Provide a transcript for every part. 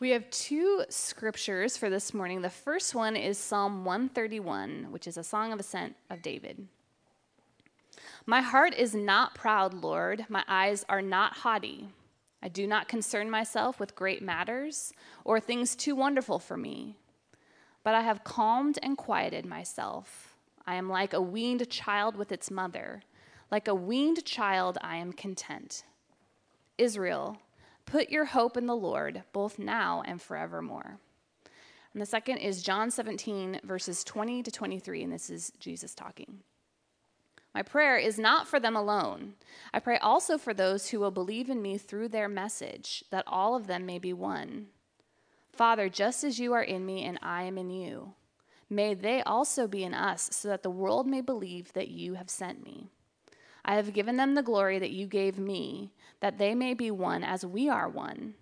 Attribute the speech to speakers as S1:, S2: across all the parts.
S1: We have two scriptures for this morning. The first one is Psalm 131, which is a song of ascent of David. My heart is not proud, Lord. My eyes are not haughty. I do not concern myself with great matters or things too wonderful for me. But I have calmed and quieted myself. I am like a weaned child with its mother. Like a weaned child, I am content. Israel, Put your hope in the Lord, both now and forevermore. And the second is John 17, verses 20 to 23, and this is Jesus talking. My prayer is not for them alone. I pray also for those who will believe in me through their message, that all of them may be one. Father, just as you are in me and I am in you, may they also be in us, so that the world may believe that you have sent me. I have given them the glory that you gave me, that they may be one as we are one,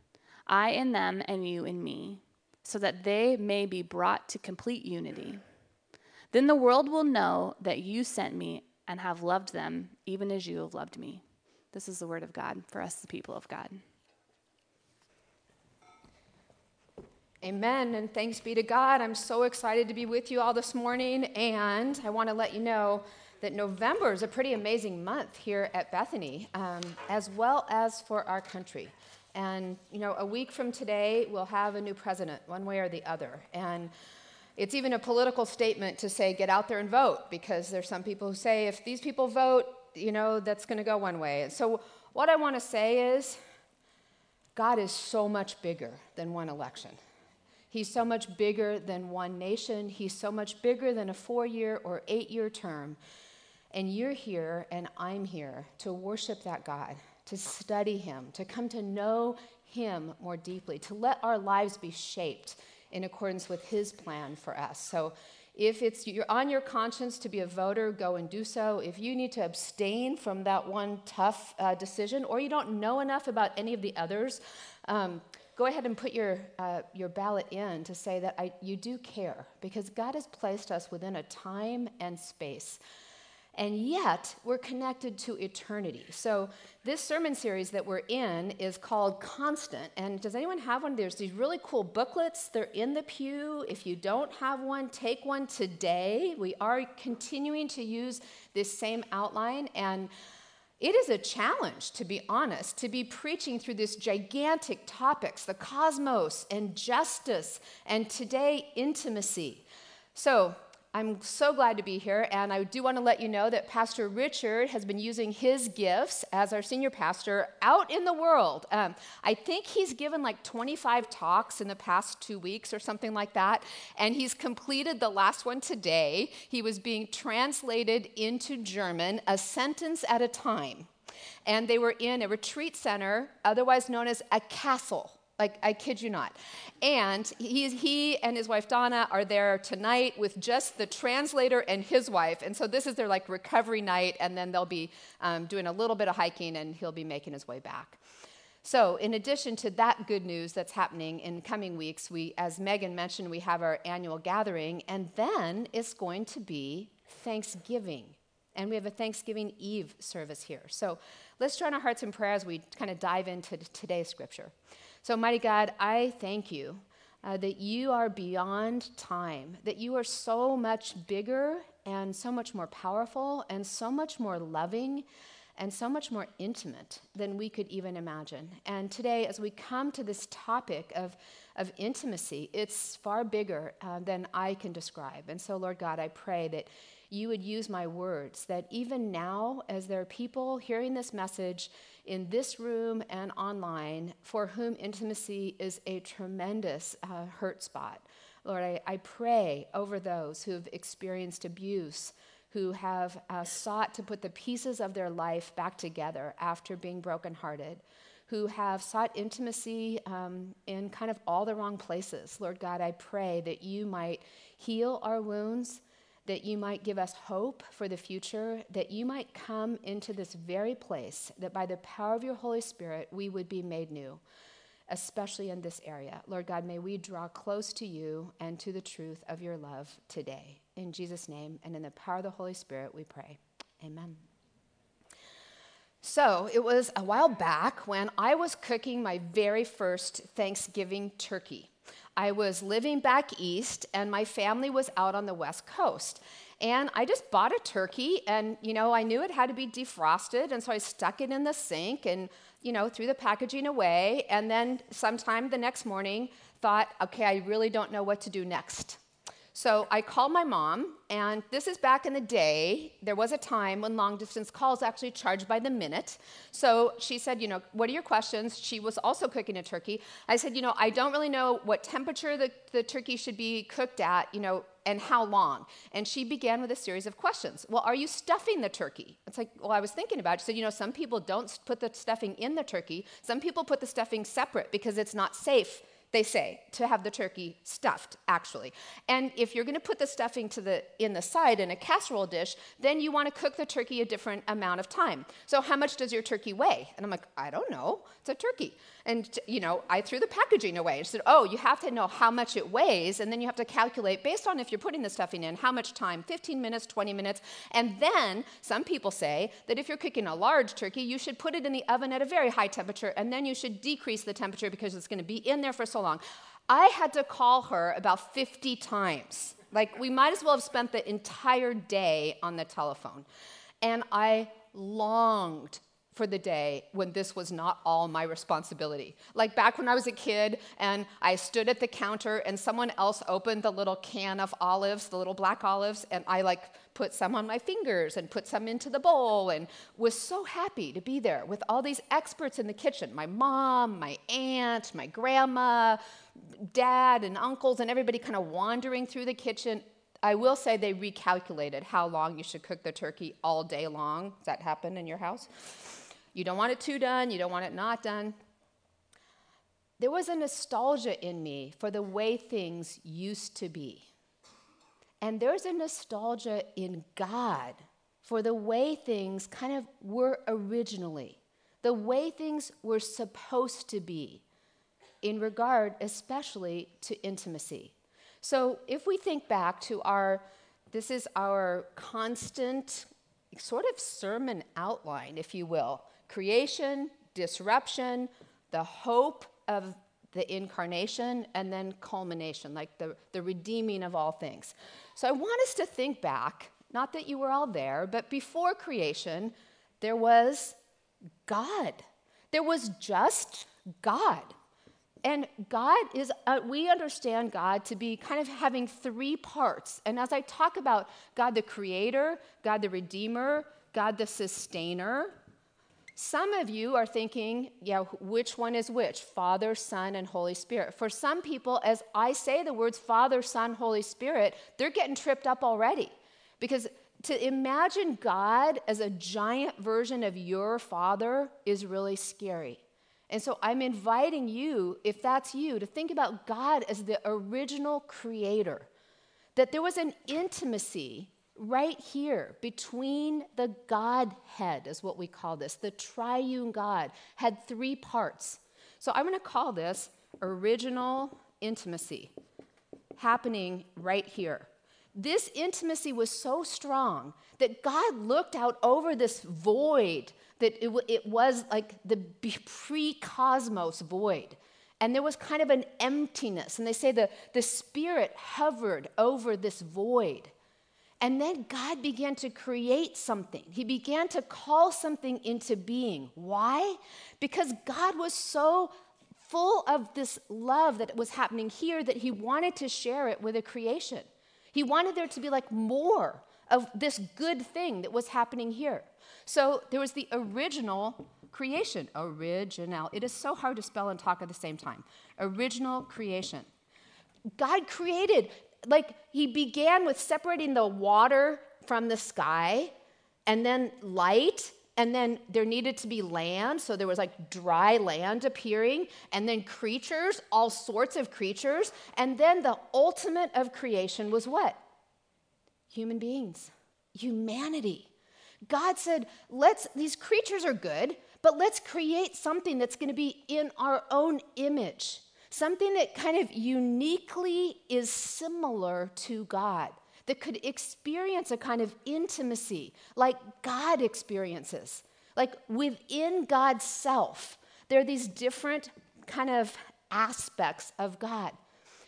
S1: I in them and you in me, so that they may be brought to complete unity. Then the world will know that you sent me and have loved them, even as you have loved me. This is the word of God for us, the people of God.
S2: Amen, and thanks be to God. I'm so excited to be with you all this morning, and I want to let you know that November is a pretty amazing month here at Bethany, um, as well as for our country. And, you know, a week from today, we'll have a new president, one way or the other. And it's even a political statement to say, get out there and vote, because there's some people who say, if these people vote, you know, that's going to go one way. So, what I want to say is, God is so much bigger than one election. He's so much bigger than one nation. He's so much bigger than a four year or eight year term. And you're here and I'm here to worship that God, to study Him, to come to know Him more deeply, to let our lives be shaped in accordance with His plan for us. So if it's you're on your conscience to be a voter, go and do so. If you need to abstain from that one tough uh, decision, or you don't know enough about any of the others, um, go ahead and put your, uh, your ballot in to say that I, you do care, because God has placed us within a time and space and yet we're connected to eternity. So, this sermon series that we're in is called Constant. And does anyone have one? There's these really cool booklets, they're in the pew. If you don't have one, take one today. We are continuing to use this same outline. And it is a challenge, to be honest, to be preaching through these gigantic topics the cosmos and justice, and today, intimacy. So, I'm so glad to be here, and I do want to let you know that Pastor Richard has been using his gifts as our senior pastor out in the world. Um, I think he's given like 25 talks in the past two weeks or something like that, and he's completed the last one today. He was being translated into German, a sentence at a time. And they were in a retreat center, otherwise known as a castle like, I kid you not. And he, he and his wife Donna are there tonight with just the translator and his wife. And so this is their like recovery night, and then they'll be um, doing a little bit of hiking, and he'll be making his way back. So, in addition to that good news that's happening in coming weeks, we, as Megan mentioned, we have our annual gathering, and then it's going to be Thanksgiving. And we have a Thanksgiving Eve service here. So, let's join our hearts in prayer as we kind of dive into today's scripture. So, mighty God, I thank you uh, that you are beyond time, that you are so much bigger and so much more powerful and so much more loving and so much more intimate than we could even imagine. And today, as we come to this topic of, of intimacy, it's far bigger uh, than I can describe. And so, Lord God, I pray that you would use my words, that even now, as there are people hearing this message, in this room and online for whom intimacy is a tremendous uh, hurt spot. Lord, I, I, pray over those who have experienced abuse, who have uh, sought to put the pieces of their life back together after being brokenhearted, who have sought intimacy um, in kind of all the wrong places. Lord God, I pray that you might heal our wounds that you might give us hope for the future, that you might come into this very place, that by the power of your Holy Spirit, we would be made new, especially in this area. Lord God, may we draw close to you and to the truth of your love today. In Jesus' name and in the power of the Holy Spirit, we pray. Amen. So it was a while back when I was cooking my very first Thanksgiving turkey. I was living back east, and my family was out on the west coast. And I just bought a turkey, and you know, I knew it had to be defrosted, and so I stuck it in the sink and you know, threw the packaging away. And then sometime the next morning, thought, okay, I really don't know what to do next. So I called my mom, and this is back in the day. There was a time when long distance calls actually charged by the minute. So she said, You know, what are your questions? She was also cooking a turkey. I said, You know, I don't really know what temperature the, the turkey should be cooked at, you know, and how long? And she began with a series of questions. Well, are you stuffing the turkey? It's like, well, I was thinking about it. She said, you know, some people don't put the stuffing in the turkey. Some people put the stuffing separate because it's not safe they say, to have the turkey stuffed, actually. And if you're going to put the stuffing to the, in the side in a casserole dish, then you want to cook the turkey a different amount of time. So, how much does your turkey weigh? And I'm like, I don't know. It's a turkey. And, you know, I threw the packaging away. I said, oh, you have to know how much it weighs, and then you have to calculate based on if you're putting the stuffing in, how much time 15 minutes, 20 minutes. And then some people say that if you're cooking a large turkey, you should put it in the oven at a very high temperature, and then you should decrease the temperature because it's going to be in there for so long. I had to call her about 50 times. Like, we might as well have spent the entire day on the telephone. And I longed for the day when this was not all my responsibility. Like back when I was a kid and I stood at the counter and someone else opened the little can of olives, the little black olives, and I like put some on my fingers and put some into the bowl and was so happy to be there with all these experts in the kitchen my mom, my aunt, my grandma, dad, and uncles, and everybody kind of wandering through the kitchen. I will say they recalculated how long you should cook the turkey all day long. Does that happen in your house? You don't want it too done, you don't want it not done. There was a nostalgia in me for the way things used to be. And there's a nostalgia in God for the way things kind of were originally, the way things were supposed to be, in regard especially to intimacy. So if we think back to our, this is our constant sort of sermon outline, if you will creation, disruption, the hope of the incarnation, and then culmination, like the, the redeeming of all things. So I want us to think back, not that you were all there, but before creation, there was God. There was just God. And God is, uh, we understand God to be kind of having three parts. And as I talk about God the Creator, God the Redeemer, God the Sustainer, some of you are thinking, yeah, which one is which? Father, Son, and Holy Spirit. For some people, as I say the words Father, Son, Holy Spirit, they're getting tripped up already. Because to imagine God as a giant version of your Father is really scary. And so I'm inviting you, if that's you, to think about God as the original creator. That there was an intimacy right here between the Godhead, is what we call this. The triune God had three parts. So I'm going to call this original intimacy happening right here. This intimacy was so strong that God looked out over this void that it, it was like the pre cosmos void. And there was kind of an emptiness. And they say the, the Spirit hovered over this void. And then God began to create something. He began to call something into being. Why? Because God was so full of this love that was happening here that he wanted to share it with a creation. He wanted there to be like more of this good thing that was happening here. So there was the original creation. Original. It is so hard to spell and talk at the same time. Original creation. God created like he began with separating the water from the sky and then light and then there needed to be land. So there was like dry land appearing and then creatures all sorts of creatures. And then the ultimate of creation was what? Human beings. Humanity. God said let's these creatures are good but let's create something that's going to be in our own image something that kind of uniquely is similar to God, that could experience a kind of intimacy like God experiences. Like within God's self, there are these different kind of aspects of God.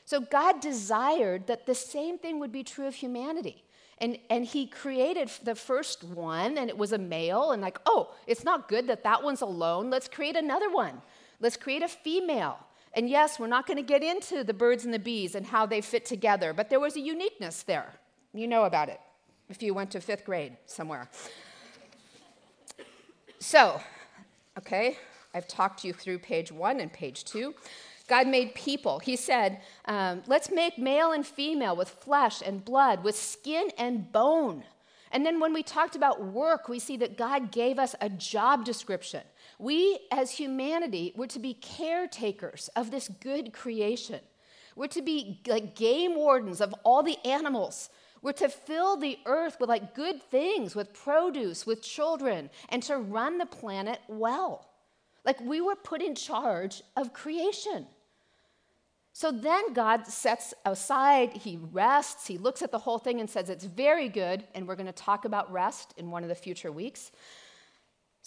S2: So God desired that the same thing would be true of humanity. And, and he created the first one, and it was a male, and like, oh, it's not good that that one's alone. Let's create another one. Let's create a female. And yes, we're not going to get into the birds and the bees and how they fit together, but there was a uniqueness there. You know about it if you went to fifth grade somewhere. So, okay, I've talked you through page one and page two. God made people. He said, um, let's make male and female with flesh and blood, with skin and bone. And then when we talked about work, we see that God gave us a job description. We, as humanity, were to be caretakers of this good creation. We're to be like game wardens of all the animals. We're to fill the earth with like good things, with produce, with children, and to run the planet well. Like we were put in charge of creation. So then God sets aside, he rests, he looks at the whole thing and says, It's very good. And we're going to talk about rest in one of the future weeks.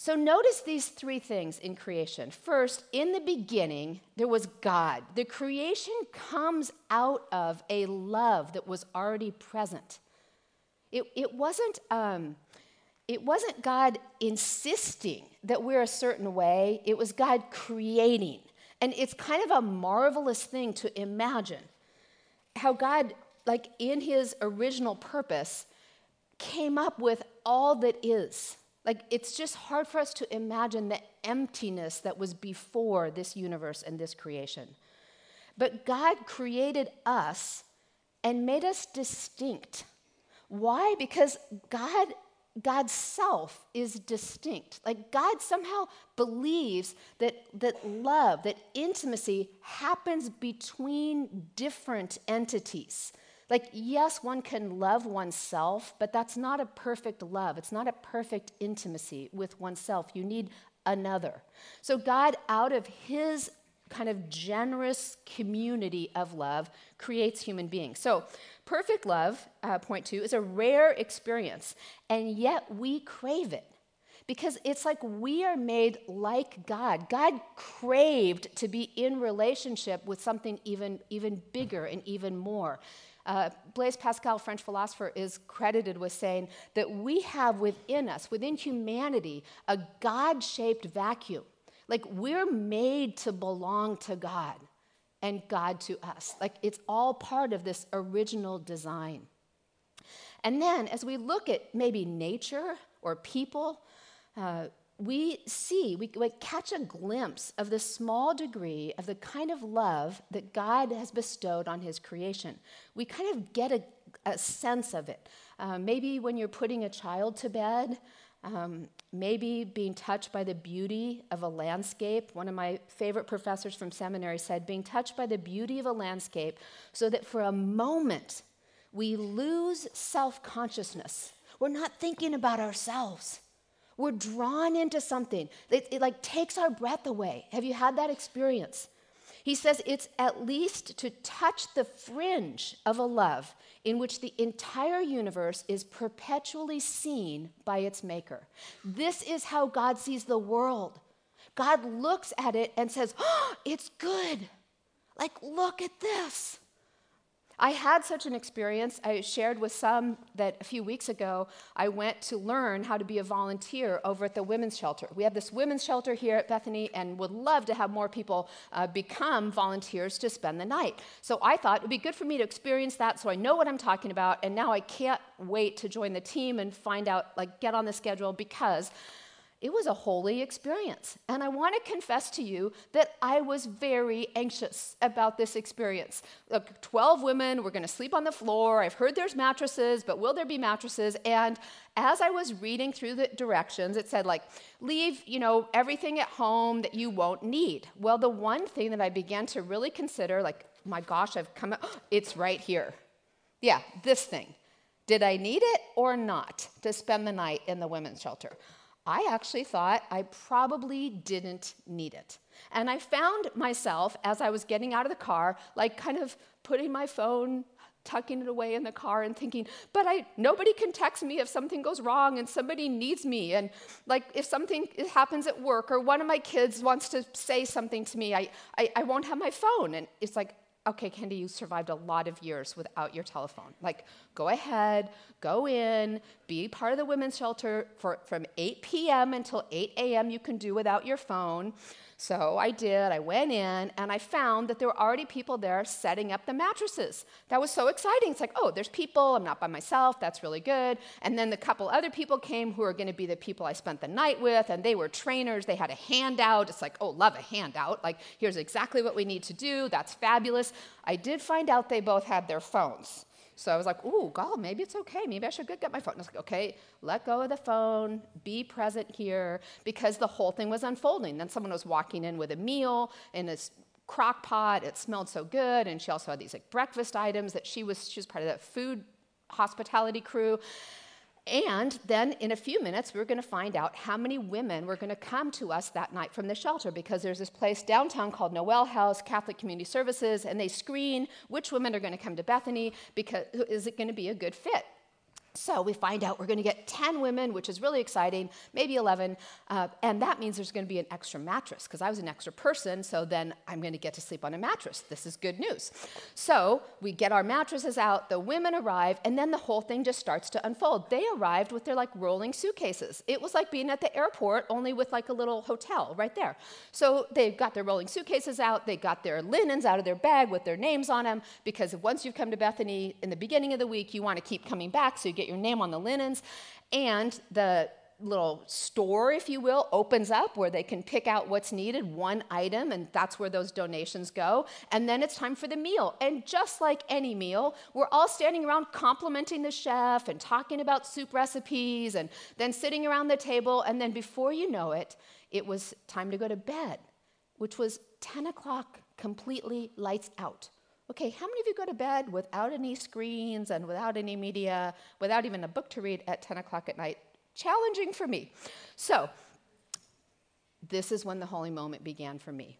S2: So notice these three things in creation. First, in the beginning, there was God. The creation comes out of a love that was already present. It, it, wasn't, um, it wasn't God insisting that we're a certain way, it was God creating. And it's kind of a marvelous thing to imagine how God, like in his original purpose, came up with all that is. Like, it's just hard for us to imagine the emptiness that was before this universe and this creation. But God created us and made us distinct. Why? Because God God's self is distinct. Like God somehow believes that, that love, that intimacy happens between different entities. Like, yes, one can love oneself, but that's not a perfect love. It's not a perfect intimacy with oneself. You need another. So, God, out of His kind of generous community of love, creates human beings. So, Perfect love, uh, point two, is a rare experience, and yet we crave it because it's like we are made like God. God craved to be in relationship with something even, even bigger and even more. Uh, Blaise Pascal, French philosopher, is credited with saying that we have within us, within humanity, a God shaped vacuum. Like we're made to belong to God and God to us. Like it's all part of this original design. And then as we look at maybe nature or people, uh, we see, we, we catch a glimpse of the small degree of the kind of love that God has bestowed on his creation. We kind of get a, a sense of it. Uh, maybe when you're putting a child to bed, um, maybe being touched by the beauty of a landscape. One of my favorite professors from seminary said, being touched by the beauty of a landscape so that for a moment we lose self consciousness. We're not thinking about ourselves. We're drawn into something. It, it like takes our breath away. Have you had that experience? He says it's at least to touch the fringe of a love in which the entire universe is perpetually seen by its maker. This is how God sees the world. God looks at it and says, oh, It's good. Like, look at this. I had such an experience. I shared with some that a few weeks ago I went to learn how to be a volunteer over at the women's shelter. We have this women's shelter here at Bethany and would love to have more people uh, become volunteers to spend the night. So I thought it would be good for me to experience that so I know what I'm talking about. And now I can't wait to join the team and find out, like, get on the schedule because it was a holy experience. And I want to confess to you that I was very anxious about this experience. Look, 12 women, we're going to sleep on the floor. I've heard there's mattresses, but will there be mattresses? And as I was reading through the directions, it said, like, leave, you know, everything at home that you won't need. Well, the one thing that I began to really consider, like, my gosh, I've come, it's right here. Yeah, this thing. Did I need it or not to spend the night in the women's shelter? I actually thought I probably didn't need it. And I found myself, as I was getting out of the car, like kind of putting my phone tucking it away in the car and thinking, but I nobody can text me if something goes wrong and somebody needs me. And like if something happens at work or one of my kids wants to say something to me, I, I, I won't have my phone. And it's like, okay, Candy, you survived a lot of years without your telephone. Like, go ahead, go in, be part of the women's shelter for, from 8 p.m. until 8 a.m. You can do without your phone. So I did. I went in and I found that there were already people there setting up the mattresses. That was so exciting. It's like, oh, there's people. I'm not by myself. That's really good. And then the couple other people came who are going to be the people I spent the night with, and they were trainers. They had a handout. It's like, oh, love a handout. Like, here's exactly what we need to do. That's fabulous. I did find out they both had their phones. So I was like, ooh, God, maybe it's okay. Maybe I should get my phone. And I was like, okay, let go of the phone, be present here, because the whole thing was unfolding. Then someone was walking in with a meal in this crock pot. It smelled so good. And she also had these like breakfast items that she was, she was part of that food hospitality crew. And then in a few minutes, we are going to find out how many women were going to come to us that night from the shelter because there's this place downtown called Noel House, Catholic Community Services, and they screen which women are going to come to Bethany because is it going to be a good fit? So we find out we're going to get 10 women, which is really exciting, maybe 11, uh, and that means there's going to be an extra mattress because I was an extra person, so then I'm going to get to sleep on a mattress. This is good news. So we get our mattresses out, the women arrive, and then the whole thing just starts to unfold. They arrived with their like rolling suitcases. It was like being at the airport, only with like a little hotel right there. So they got their rolling suitcases out, they got their linens out of their bag with their names on them because once you've come to Bethany in the beginning of the week, you want to keep coming back, so you get get your name on the linens. And the little store, if you will, opens up where they can pick out what's needed, one item, and that's where those donations go. And then it's time for the meal. And just like any meal, we're all standing around complimenting the chef and talking about soup recipes and then sitting around the table. And then before you know it, it was time to go to bed, which was 10 o'clock, completely lights out. Okay, how many of you go to bed without any screens and without any media, without even a book to read at 10 o'clock at night? Challenging for me. So, this is when the holy moment began for me.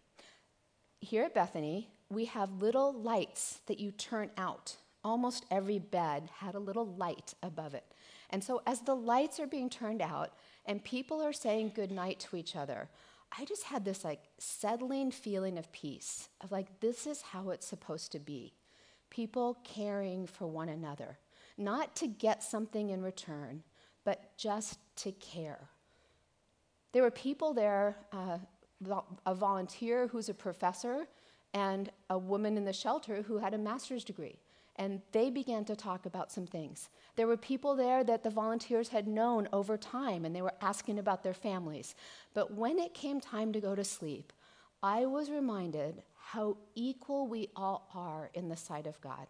S2: Here at Bethany, we have little lights that you turn out. Almost every bed had a little light above it. And so, as the lights are being turned out and people are saying goodnight to each other, I just had this like settling feeling of peace of like, this is how it's supposed to be. People caring for one another, not to get something in return, but just to care. There were people there, uh, a volunteer who's a professor, and a woman in the shelter who had a master's degree and they began to talk about some things. There were people there that the volunteers had known over time, and they were asking about their families. But when it came time to go to sleep, I was reminded how equal we all are in the sight of God.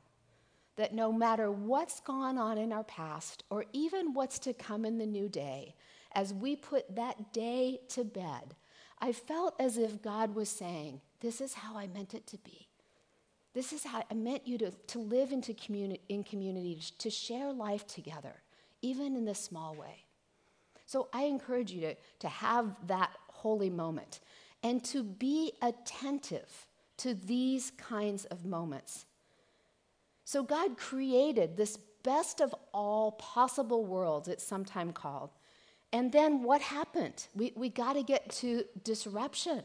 S2: That no matter what's gone on in our past, or even what's to come in the new day, as we put that day to bed, I felt as if God was saying, This is how I meant it to be. This is how I meant you to, to live into communi- in community, to share life together, even in this small way. So I encourage you to, to have that holy moment and to be attentive to these kinds of moments. So God created this best of all possible worlds, it's sometimes called. And then what happened? We, we got to get to disruption.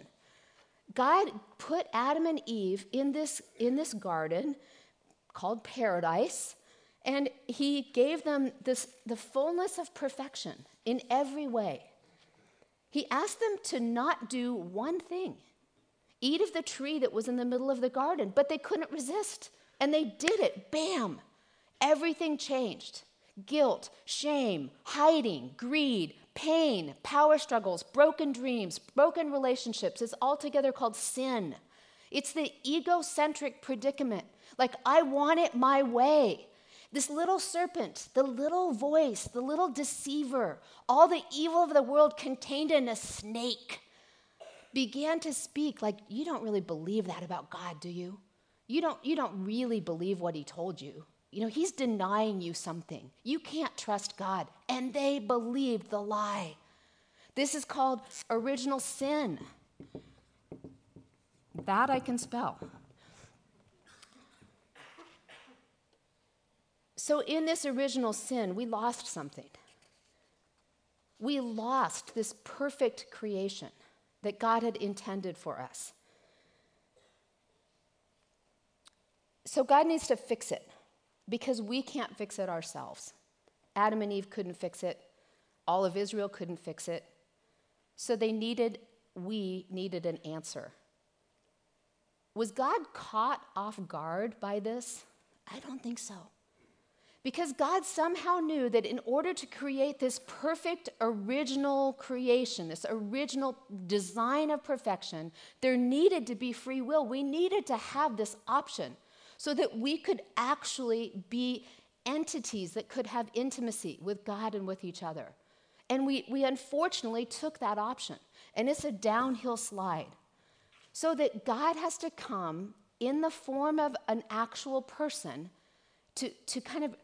S2: God put Adam and Eve in this, in this garden called paradise, and he gave them this, the fullness of perfection in every way. He asked them to not do one thing eat of the tree that was in the middle of the garden, but they couldn't resist. And they did it. Bam! Everything changed guilt, shame, hiding, greed, pain, power struggles, broken dreams, broken relationships is altogether called sin. It's the egocentric predicament. Like, I want it my way. This little serpent, the little voice, the little deceiver, all the evil of the world contained in a snake, began to speak like, You don't really believe that about God, do you? You don't, you don't really believe what he told you. You know, he's denying you something. You can't trust God. And they believed the lie. This is called original sin. That I can spell. So, in this original sin, we lost something. We lost this perfect creation that God had intended for us. So, God needs to fix it because we can't fix it ourselves. Adam and Eve couldn't fix it, all of Israel couldn't fix it. So, they needed, we needed an answer. Was God caught off guard by this? I don't think so. Because God somehow knew that in order to create this perfect original creation, this original design of perfection, there needed to be free will. We needed to have this option so that we could actually be entities that could have intimacy with God and with each other. And we, we unfortunately took that option, and it's a downhill slide. So that God has to come in the form of an actual person to, to kind of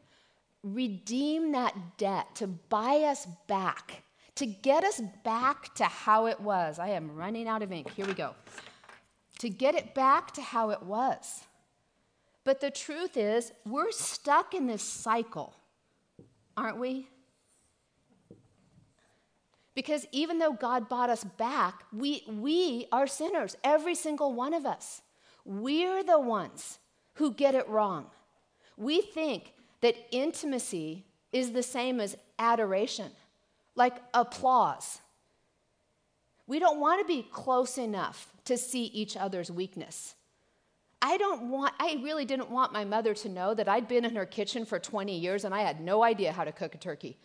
S2: redeem that debt, to buy us back, to get us back to how it was. I am running out of ink. Here we go. To get it back to how it was. But the truth is, we're stuck in this cycle, aren't we? Because even though God bought us back, we, we are sinners, every single one of us. We're the ones who get it wrong. We think that intimacy is the same as adoration, like applause. We don't want to be close enough to see each other's weakness. I don't want I really didn't want my mother to know that I'd been in her kitchen for 20 years and I had no idea how to cook a turkey.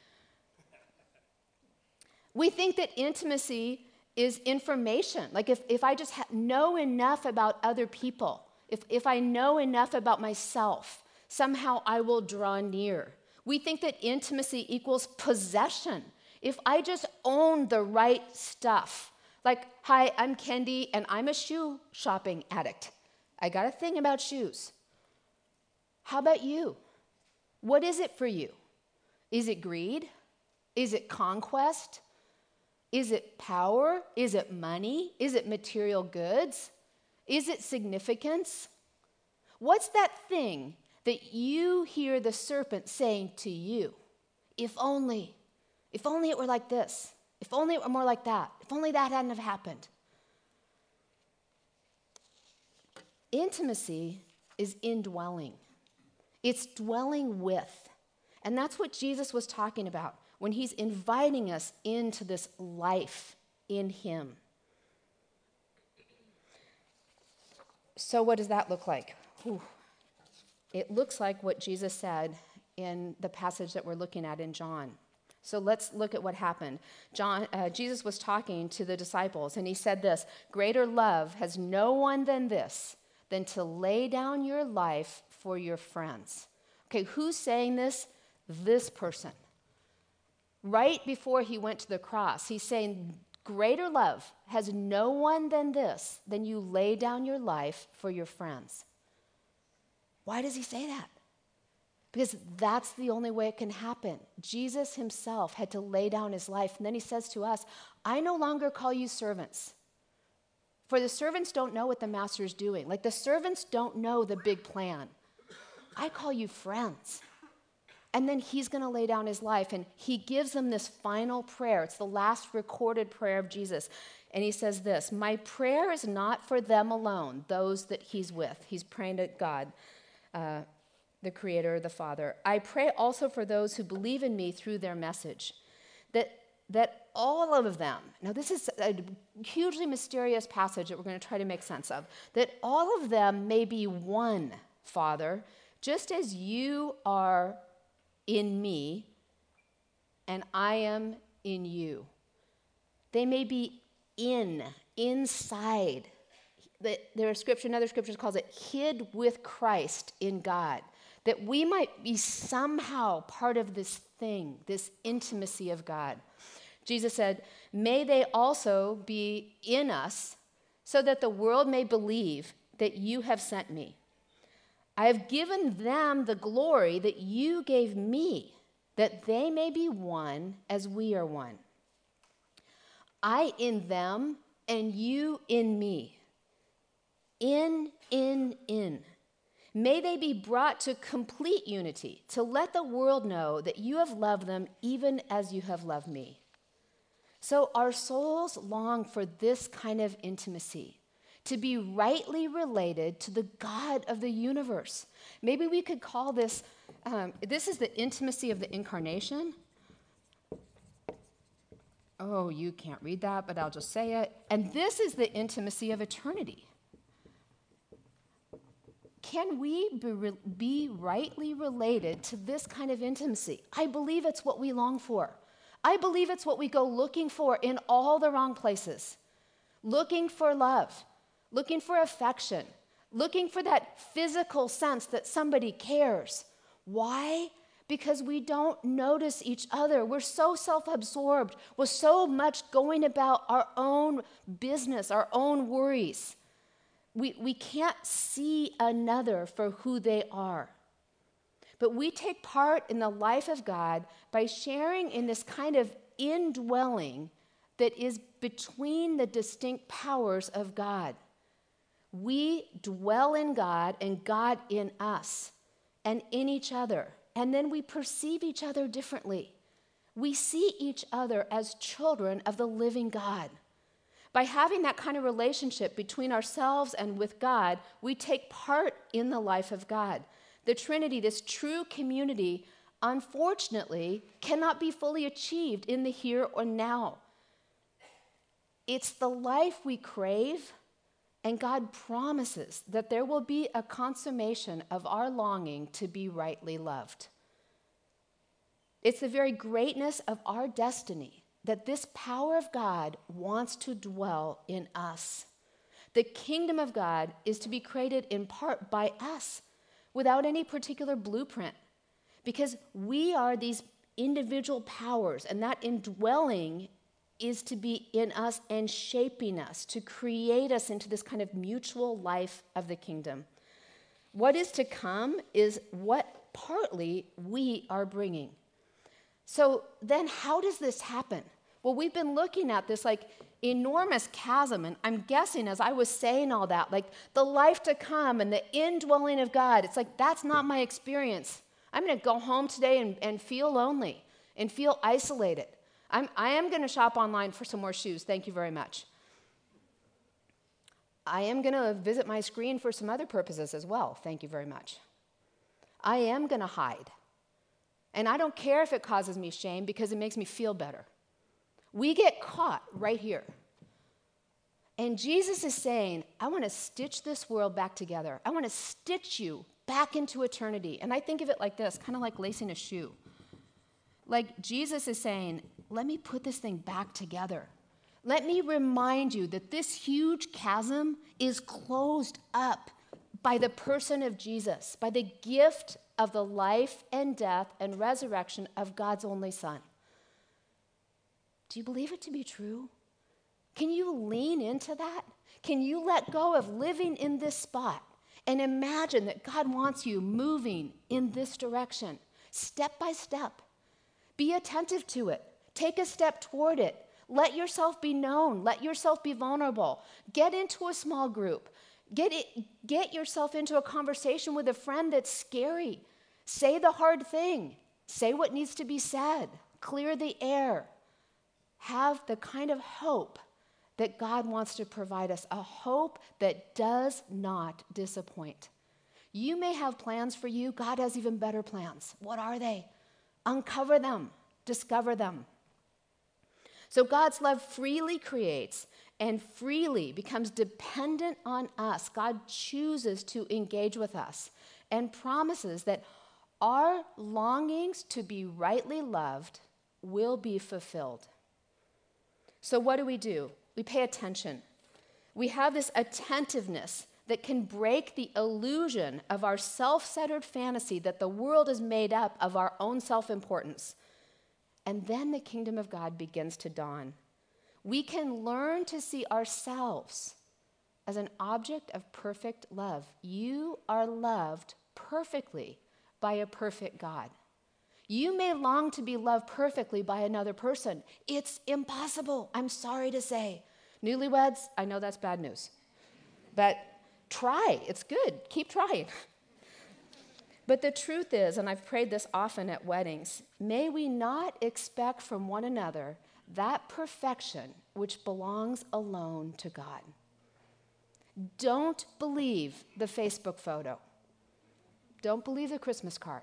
S2: We think that intimacy is information. Like if, if I just ha- know enough about other people, if, if I know enough about myself, somehow I will draw near. We think that intimacy equals possession. If I just own the right stuff, like, hi, I'm Kendi and I'm a shoe shopping addict. I got a thing about shoes. How about you? What is it for you? Is it greed? Is it conquest? Is it power? Is it money? Is it material goods? Is it significance? What's that thing that you hear the serpent saying to you, if only, if only it were like this, if only it were more like that, if only that hadn't have happened. Intimacy is indwelling. It's dwelling with. And that's what Jesus was talking about when he's inviting us into this life in him. So, what does that look like? It looks like what Jesus said in the passage that we're looking at in John. So let's look at what happened. John, uh, Jesus was talking to the disciples, and he said this Greater love has no one than this, than to lay down your life for your friends. Okay, who's saying this? This person. Right before he went to the cross, he's saying, Greater love has no one than this, than you lay down your life for your friends. Why does he say that? Because that's the only way it can happen. Jesus himself had to lay down his life. And then he says to us, I no longer call you servants. For the servants don't know what the master is doing. Like the servants don't know the big plan. I call you friends. And then he's going to lay down his life and he gives them this final prayer. It's the last recorded prayer of Jesus. And he says this My prayer is not for them alone, those that he's with. He's praying to God uh, the Creator, the Father. I pray also for those who believe in me through their message, that, that all of them, now this is a hugely mysterious passage that we're going to try to make sense of, that all of them may be one, Father, just as you are in me and I am in you. They may be in, inside there are scripture, another scripture calls it hid with Christ in God, that we might be somehow part of this thing, this intimacy of God. Jesus said, May they also be in us, so that the world may believe that you have sent me. I have given them the glory that you gave me, that they may be one as we are one. I in them, and you in me in, in, in. May they be brought to complete unity, to let the world know that you have loved them even as you have loved me. So our souls long for this kind of intimacy, to be rightly related to the God of the universe. Maybe we could call this um, this is the intimacy of the incarnation. Oh, you can't read that, but I'll just say it. And this is the intimacy of eternity. Can we be, be, rightly related to this kind of intimacy? I believe it's what we long for. I believe it's what we go looking for in all the wrong places looking for love, looking for affection, looking for that physical sense that somebody cares. Why? Because we don't notice each other. We're so self absorbed. We're so much going about our own business, our own worries. We, we can't see another for who they are. But we take part in the life of God by sharing in this kind of indwelling that is between the distinct powers of God. We dwell in God and God in us and in each other. And then we perceive each other differently. We see each other as children of the living God. By having that kind of relationship between ourselves and with God, we take part in the life of God. The Trinity, this true community, unfortunately, cannot be fully achieved in the here or now. It's the life we crave and God promises that there will be a consummation of our longing to be rightly loved. It's the very greatness of our destiny that this power of God wants to dwell in us. The kingdom of God is to be created in part by us without any particular blueprint because we are these individual powers, and that indwelling is to be in us and shaping us, to create us into this kind of mutual life of the kingdom. What is to come is what partly we are bringing. So then, how does this happen? Well, we've been looking at this like enormous chasm, and I'm guessing as I was saying all that, like the life to come and the indwelling of God, it's like that's not my experience. I'm going to go home today and, and feel lonely and feel isolated. I'm, I am going to shop online for some more shoes. Thank you very much. I am going to visit my screen for some other purposes as well. Thank you very much. I am going to hide. And I don't care if it causes me shame because it makes me feel better. We get caught right here. And Jesus is saying, I want to stitch this world back together. I want to stitch you back into eternity. And I think of it like this kind of like lacing a shoe. Like Jesus is saying, let me put this thing back together. Let me remind you that this huge chasm is closed up by the person of Jesus, by the gift of the life and death and resurrection of God's only Son. Do you believe it to be true? Can you lean into that? Can you let go of living in this spot and imagine that God wants you moving in this direction, step by step? Be attentive to it. Take a step toward it. Let yourself be known. Let yourself be vulnerable. Get into a small group. Get, it, get yourself into a conversation with a friend that's scary. Say the hard thing. Say what needs to be said. Clear the air. Have the kind of hope that God wants to provide us a hope that does not disappoint. You may have plans for you, God has even better plans. What are they? Uncover them, discover them. So God's love freely creates and freely becomes dependent on us. God chooses to engage with us and promises that our longings to be rightly loved will be fulfilled. So, what do we do? We pay attention. We have this attentiveness that can break the illusion of our self centered fantasy that the world is made up of our own self importance and then the kingdom of God begins to dawn. We can learn to see ourselves as an object of perfect love. You are loved perfectly by a perfect God. You may long to be loved perfectly by another person. It's impossible, I'm sorry to say. Newlyweds, I know that's bad news. But try, it's good. Keep trying. But the truth is, and I've prayed this often at weddings, may we not expect from one another that perfection which belongs alone to God. Don't believe the Facebook photo. Don't believe the Christmas card.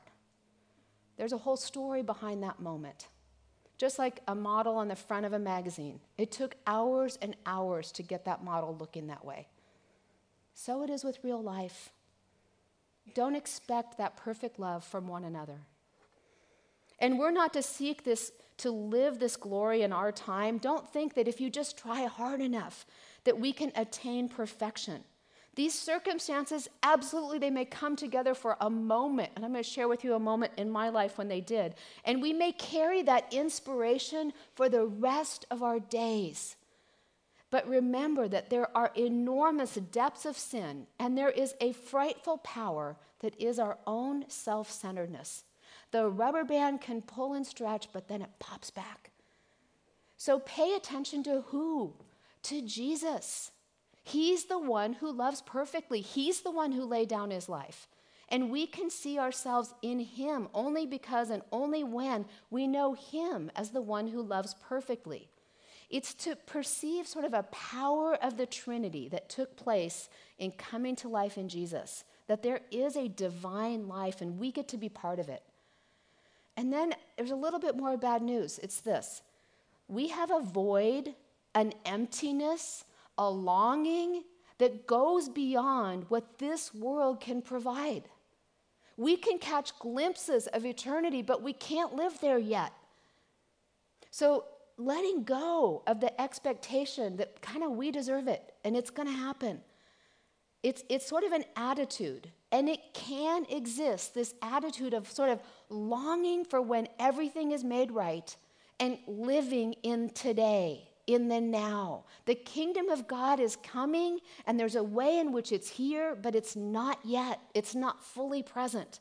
S2: There's a whole story behind that moment. Just like a model on the front of a magazine, it took hours and hours to get that model looking that way. So it is with real life. Don't expect that perfect love from one another. And we're not to seek this, to live this glory in our time. Don't think that if you just try hard enough, that we can attain perfection. These circumstances, absolutely, they may come together for a moment. And I'm going to share with you a moment in my life when they did. And we may carry that inspiration for the rest of our days. But remember that there are enormous depths of sin, and there is a frightful power that is our own self centeredness. The rubber band can pull and stretch, but then it pops back. So pay attention to who? To Jesus. He's the one who loves perfectly, He's the one who laid down His life. And we can see ourselves in Him only because and only when we know Him as the one who loves perfectly. It's to perceive sort of a power of the Trinity that took place in coming to life in Jesus, that there is a divine life and we get to be part of it. And then there's a little bit more bad news. It's this we have a void, an emptiness, a longing that goes beyond what this world can provide. We can catch glimpses of eternity, but we can't live there yet. So letting go of the expectation that kind of we deserve it and it's going to happen. It's, it's sort of an attitude, and it can exist this attitude of sort of longing for when everything is made right and living in today, in the now. The kingdom of God is coming, and there's a way in which it's here, but it's not yet, it's not fully present.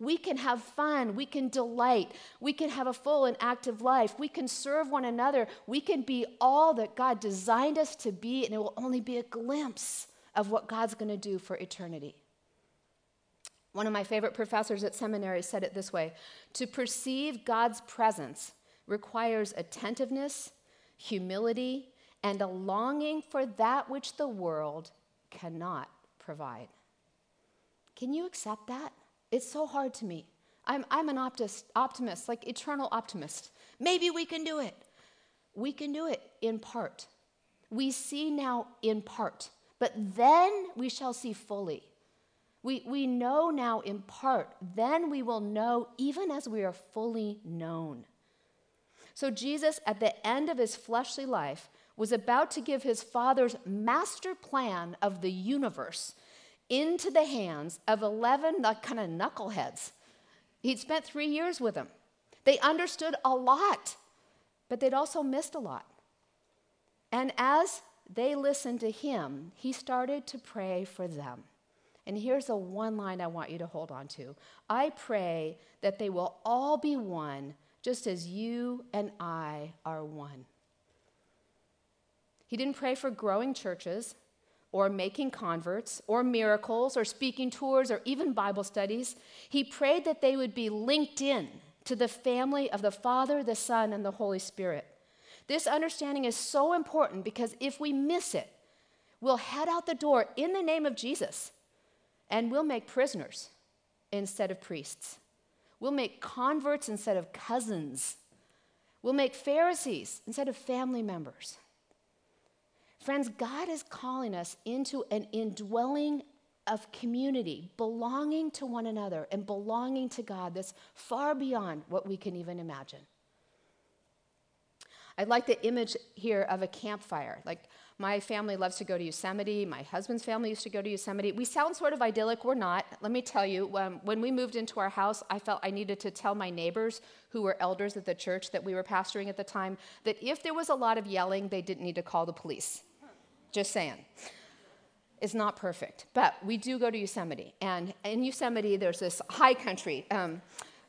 S2: We can have fun. We can delight. We can have a full and active life. We can serve one another. We can be all that God designed us to be, and it will only be a glimpse of what God's going to do for eternity. One of my favorite professors at seminary said it this way To perceive God's presence requires attentiveness, humility, and a longing for that which the world cannot provide. Can you accept that? It's so hard to me. I'm, I'm an optimist, optimist, like eternal optimist. Maybe we can do it. We can do it in part. We see now in part, but then we shall see fully. We, we know now in part, then we will know even as we are fully known. So, Jesus, at the end of his fleshly life, was about to give his Father's master plan of the universe into the hands of 11 kind of knuckleheads. He'd spent three years with them. They understood a lot, but they'd also missed a lot. And as they listened to him, he started to pray for them. And here's the one line I want you to hold on to I pray that they will all be one, just as you and I are one. He didn't pray for growing churches or making converts or miracles or speaking tours or even Bible studies. He prayed that they would be linked in to the family of the Father, the Son, and the Holy Spirit. This understanding is so important because if we miss it, we'll head out the door in the name of Jesus and we'll make prisoners instead of priests. We'll make converts instead of cousins. We'll make Pharisees instead of family members. Friends, God is calling us into an indwelling of community, belonging to one another and belonging to God that's far beyond what we can even imagine. I like the image here of a campfire. Like my family loves to go to Yosemite. My husband's family used to go to Yosemite. We sound sort of idyllic. We're not. Let me tell you, um, when we moved into our house, I felt I needed to tell my neighbors who were elders at the church that we were pastoring at the time that if there was a lot of yelling, they didn't need to call the police. Just saying. It's not perfect, but we do go to Yosemite. And in Yosemite, there's this high country. Um,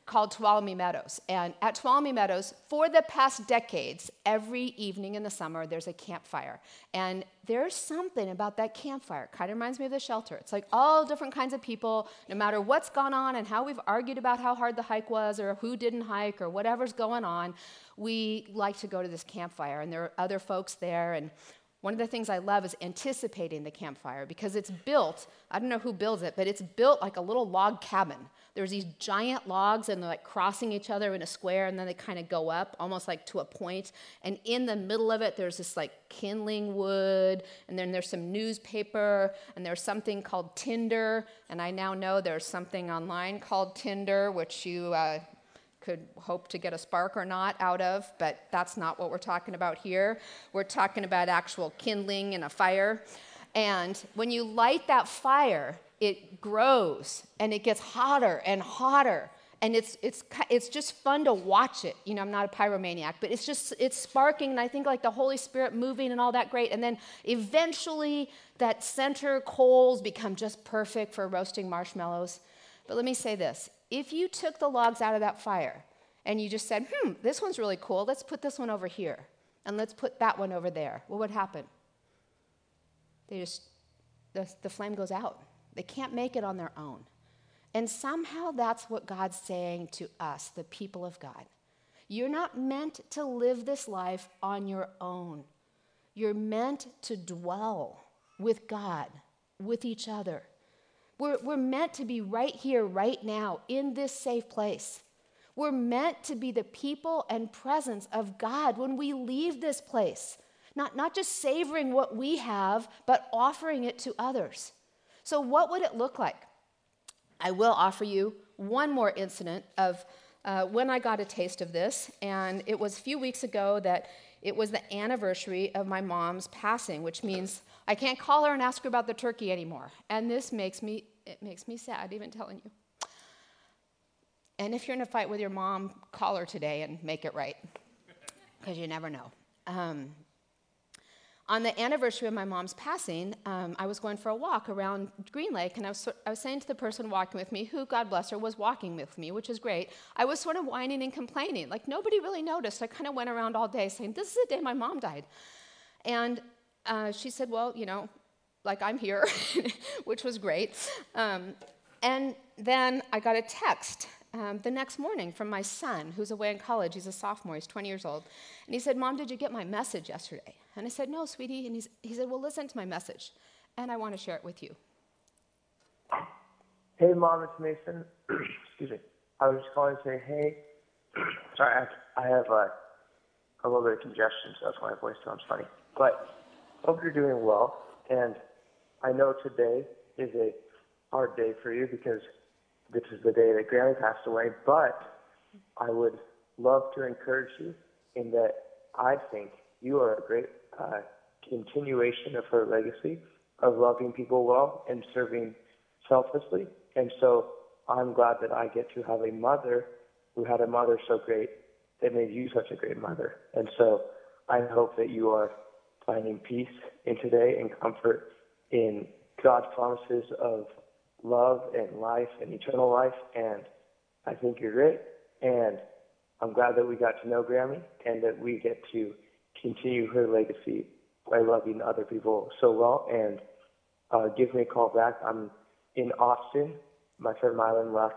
S2: called Tuolumne Meadows. And at Tuolumne Meadows, for the past decades, every evening in the summer, there's a campfire. And there's something about that campfire. Kind of reminds me of the shelter. It's like all different kinds of people, no matter what's gone on and how we've argued about how hard the hike was or who didn't hike or whatever's going on, we like to go to this campfire. And there are other folks there. And one of the things I love is anticipating the campfire because it's built, I don't know who builds it, but it's built like a little log cabin. There's these giant logs and they're like crossing each other in a square and then they kind of go up almost like to a point. And in the middle of it, there's this like kindling wood and then there's some newspaper and there's something called Tinder. And I now know there's something online called Tinder, which you uh, could hope to get a spark or not out of, but that's not what we're talking about here. We're talking about actual kindling and a fire. And when you light that fire, it grows and it gets hotter and hotter. And it's, it's, it's just fun to watch it. You know, I'm not a pyromaniac, but it's just, it's sparking, and I think like the Holy Spirit moving and all that great. And then eventually, that center coals become just perfect for roasting marshmallows. But let me say this if you took the logs out of that fire and you just said, hmm, this one's really cool, let's put this one over here, and let's put that one over there, what would happen? They just, the, the flame goes out. They can't make it on their own. And somehow that's what God's saying to us, the people of God. You're not meant to live this life on your own. You're meant to dwell with God, with each other. We're, we're meant to be right here, right now, in this safe place. We're meant to be the people and presence of God when we leave this place. Not, not just savoring what we have, but offering it to others. So, what would it look like? I will offer you one more incident of uh, when I got a taste of this, and it was a few weeks ago that it was the anniversary of my mom's passing, which means I can't call her and ask her about the turkey anymore. And this makes me it makes me sad even telling you. And if you're in a fight with your mom, call her today and make it right, because you never know. Um, on the anniversary of my mom's passing, um, I was going for a walk around Green Lake, and I was, I was saying to the person walking with me, who, God bless her, was walking with me, which is great, I was sort of whining and complaining. Like nobody really noticed. I kind of went around all day saying, This is the day my mom died. And uh, she said, Well, you know, like I'm here, which was great. Um, and then I got a text um, the next morning from my son, who's away in college. He's a sophomore, he's 20 years old. And he said, Mom, did you get my message yesterday? And I said, No, sweetie. And he said, Well, listen to my message, and I want to share it with you.
S3: Hey, Mom, it's Mason. Excuse me. I was just calling to say, hey, sorry, I have, I have uh, a little bit of congestion, so that's why my voice sounds funny. But hope you're doing well. And I know today is a hard day for you because this is the day that Granny passed away, but I would love to encourage you in that I think you are a great uh, continuation of her legacy of loving people well and serving selflessly. And so I'm glad that I get to have a mother who had a mother so great that made you such a great mother. And so I hope that you are finding peace in today and comfort in God's promises of love and life and eternal life. And I think you're great. And I'm glad that we got to know Grammy and that we get to continue her legacy by loving other people so well. And uh, give me a call back. I'm in Austin. My friend Mylan left,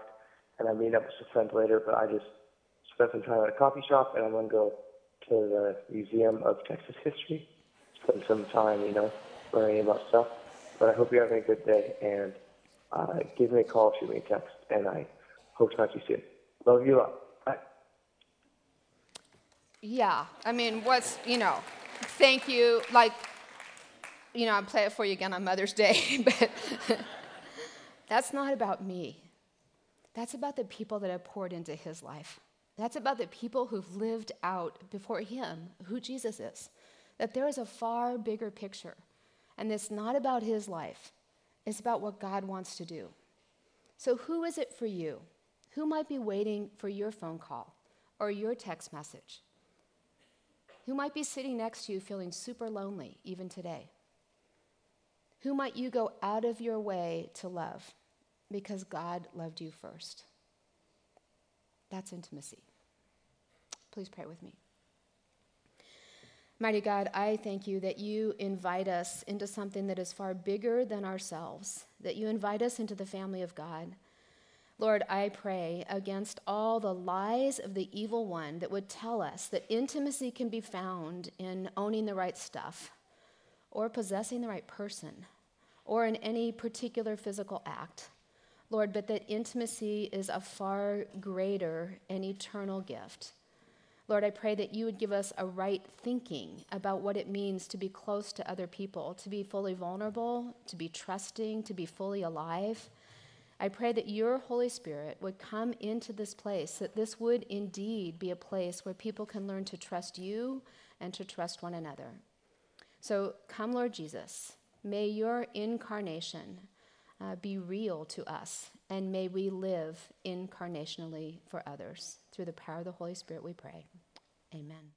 S3: and I meet up with some friends later. But I just spent some time at a coffee shop, and I'm gonna go to the Museum of Texas History, spend some time, you know, learning about stuff. But I hope you're having a good day, and uh, give me a call, shoot me a text, and I hope to talk to you soon. Love you a lot. Bye.
S2: Yeah, I mean, what's, you know, thank you. Like, you know, I'll play it for you again on Mother's Day, but that's not about me. That's about the people that have poured into his life. That's about the people who've lived out before him who Jesus is. That there is a far bigger picture. And it's not about his life, it's about what God wants to do. So, who is it for you? Who might be waiting for your phone call or your text message? Who might be sitting next to you feeling super lonely even today? Who might you go out of your way to love because God loved you first? That's intimacy. Please pray with me. Mighty God, I thank you that you invite us into something that is far bigger than ourselves, that you invite us into the family of God. Lord, I pray against all the lies of the evil one that would tell us that intimacy can be found in owning the right stuff, or possessing the right person, or in any particular physical act. Lord, but that intimacy is a far greater and eternal gift. Lord, I pray that you would give us a right thinking about what it means to be close to other people, to be fully vulnerable, to be trusting, to be fully alive. I pray that your Holy Spirit would come into this place, that this would indeed be a place where people can learn to trust you and to trust one another. So come, Lord Jesus. May your incarnation uh, be real to us, and may we live incarnationally for others. Through the power of the Holy Spirit, we pray. Amen.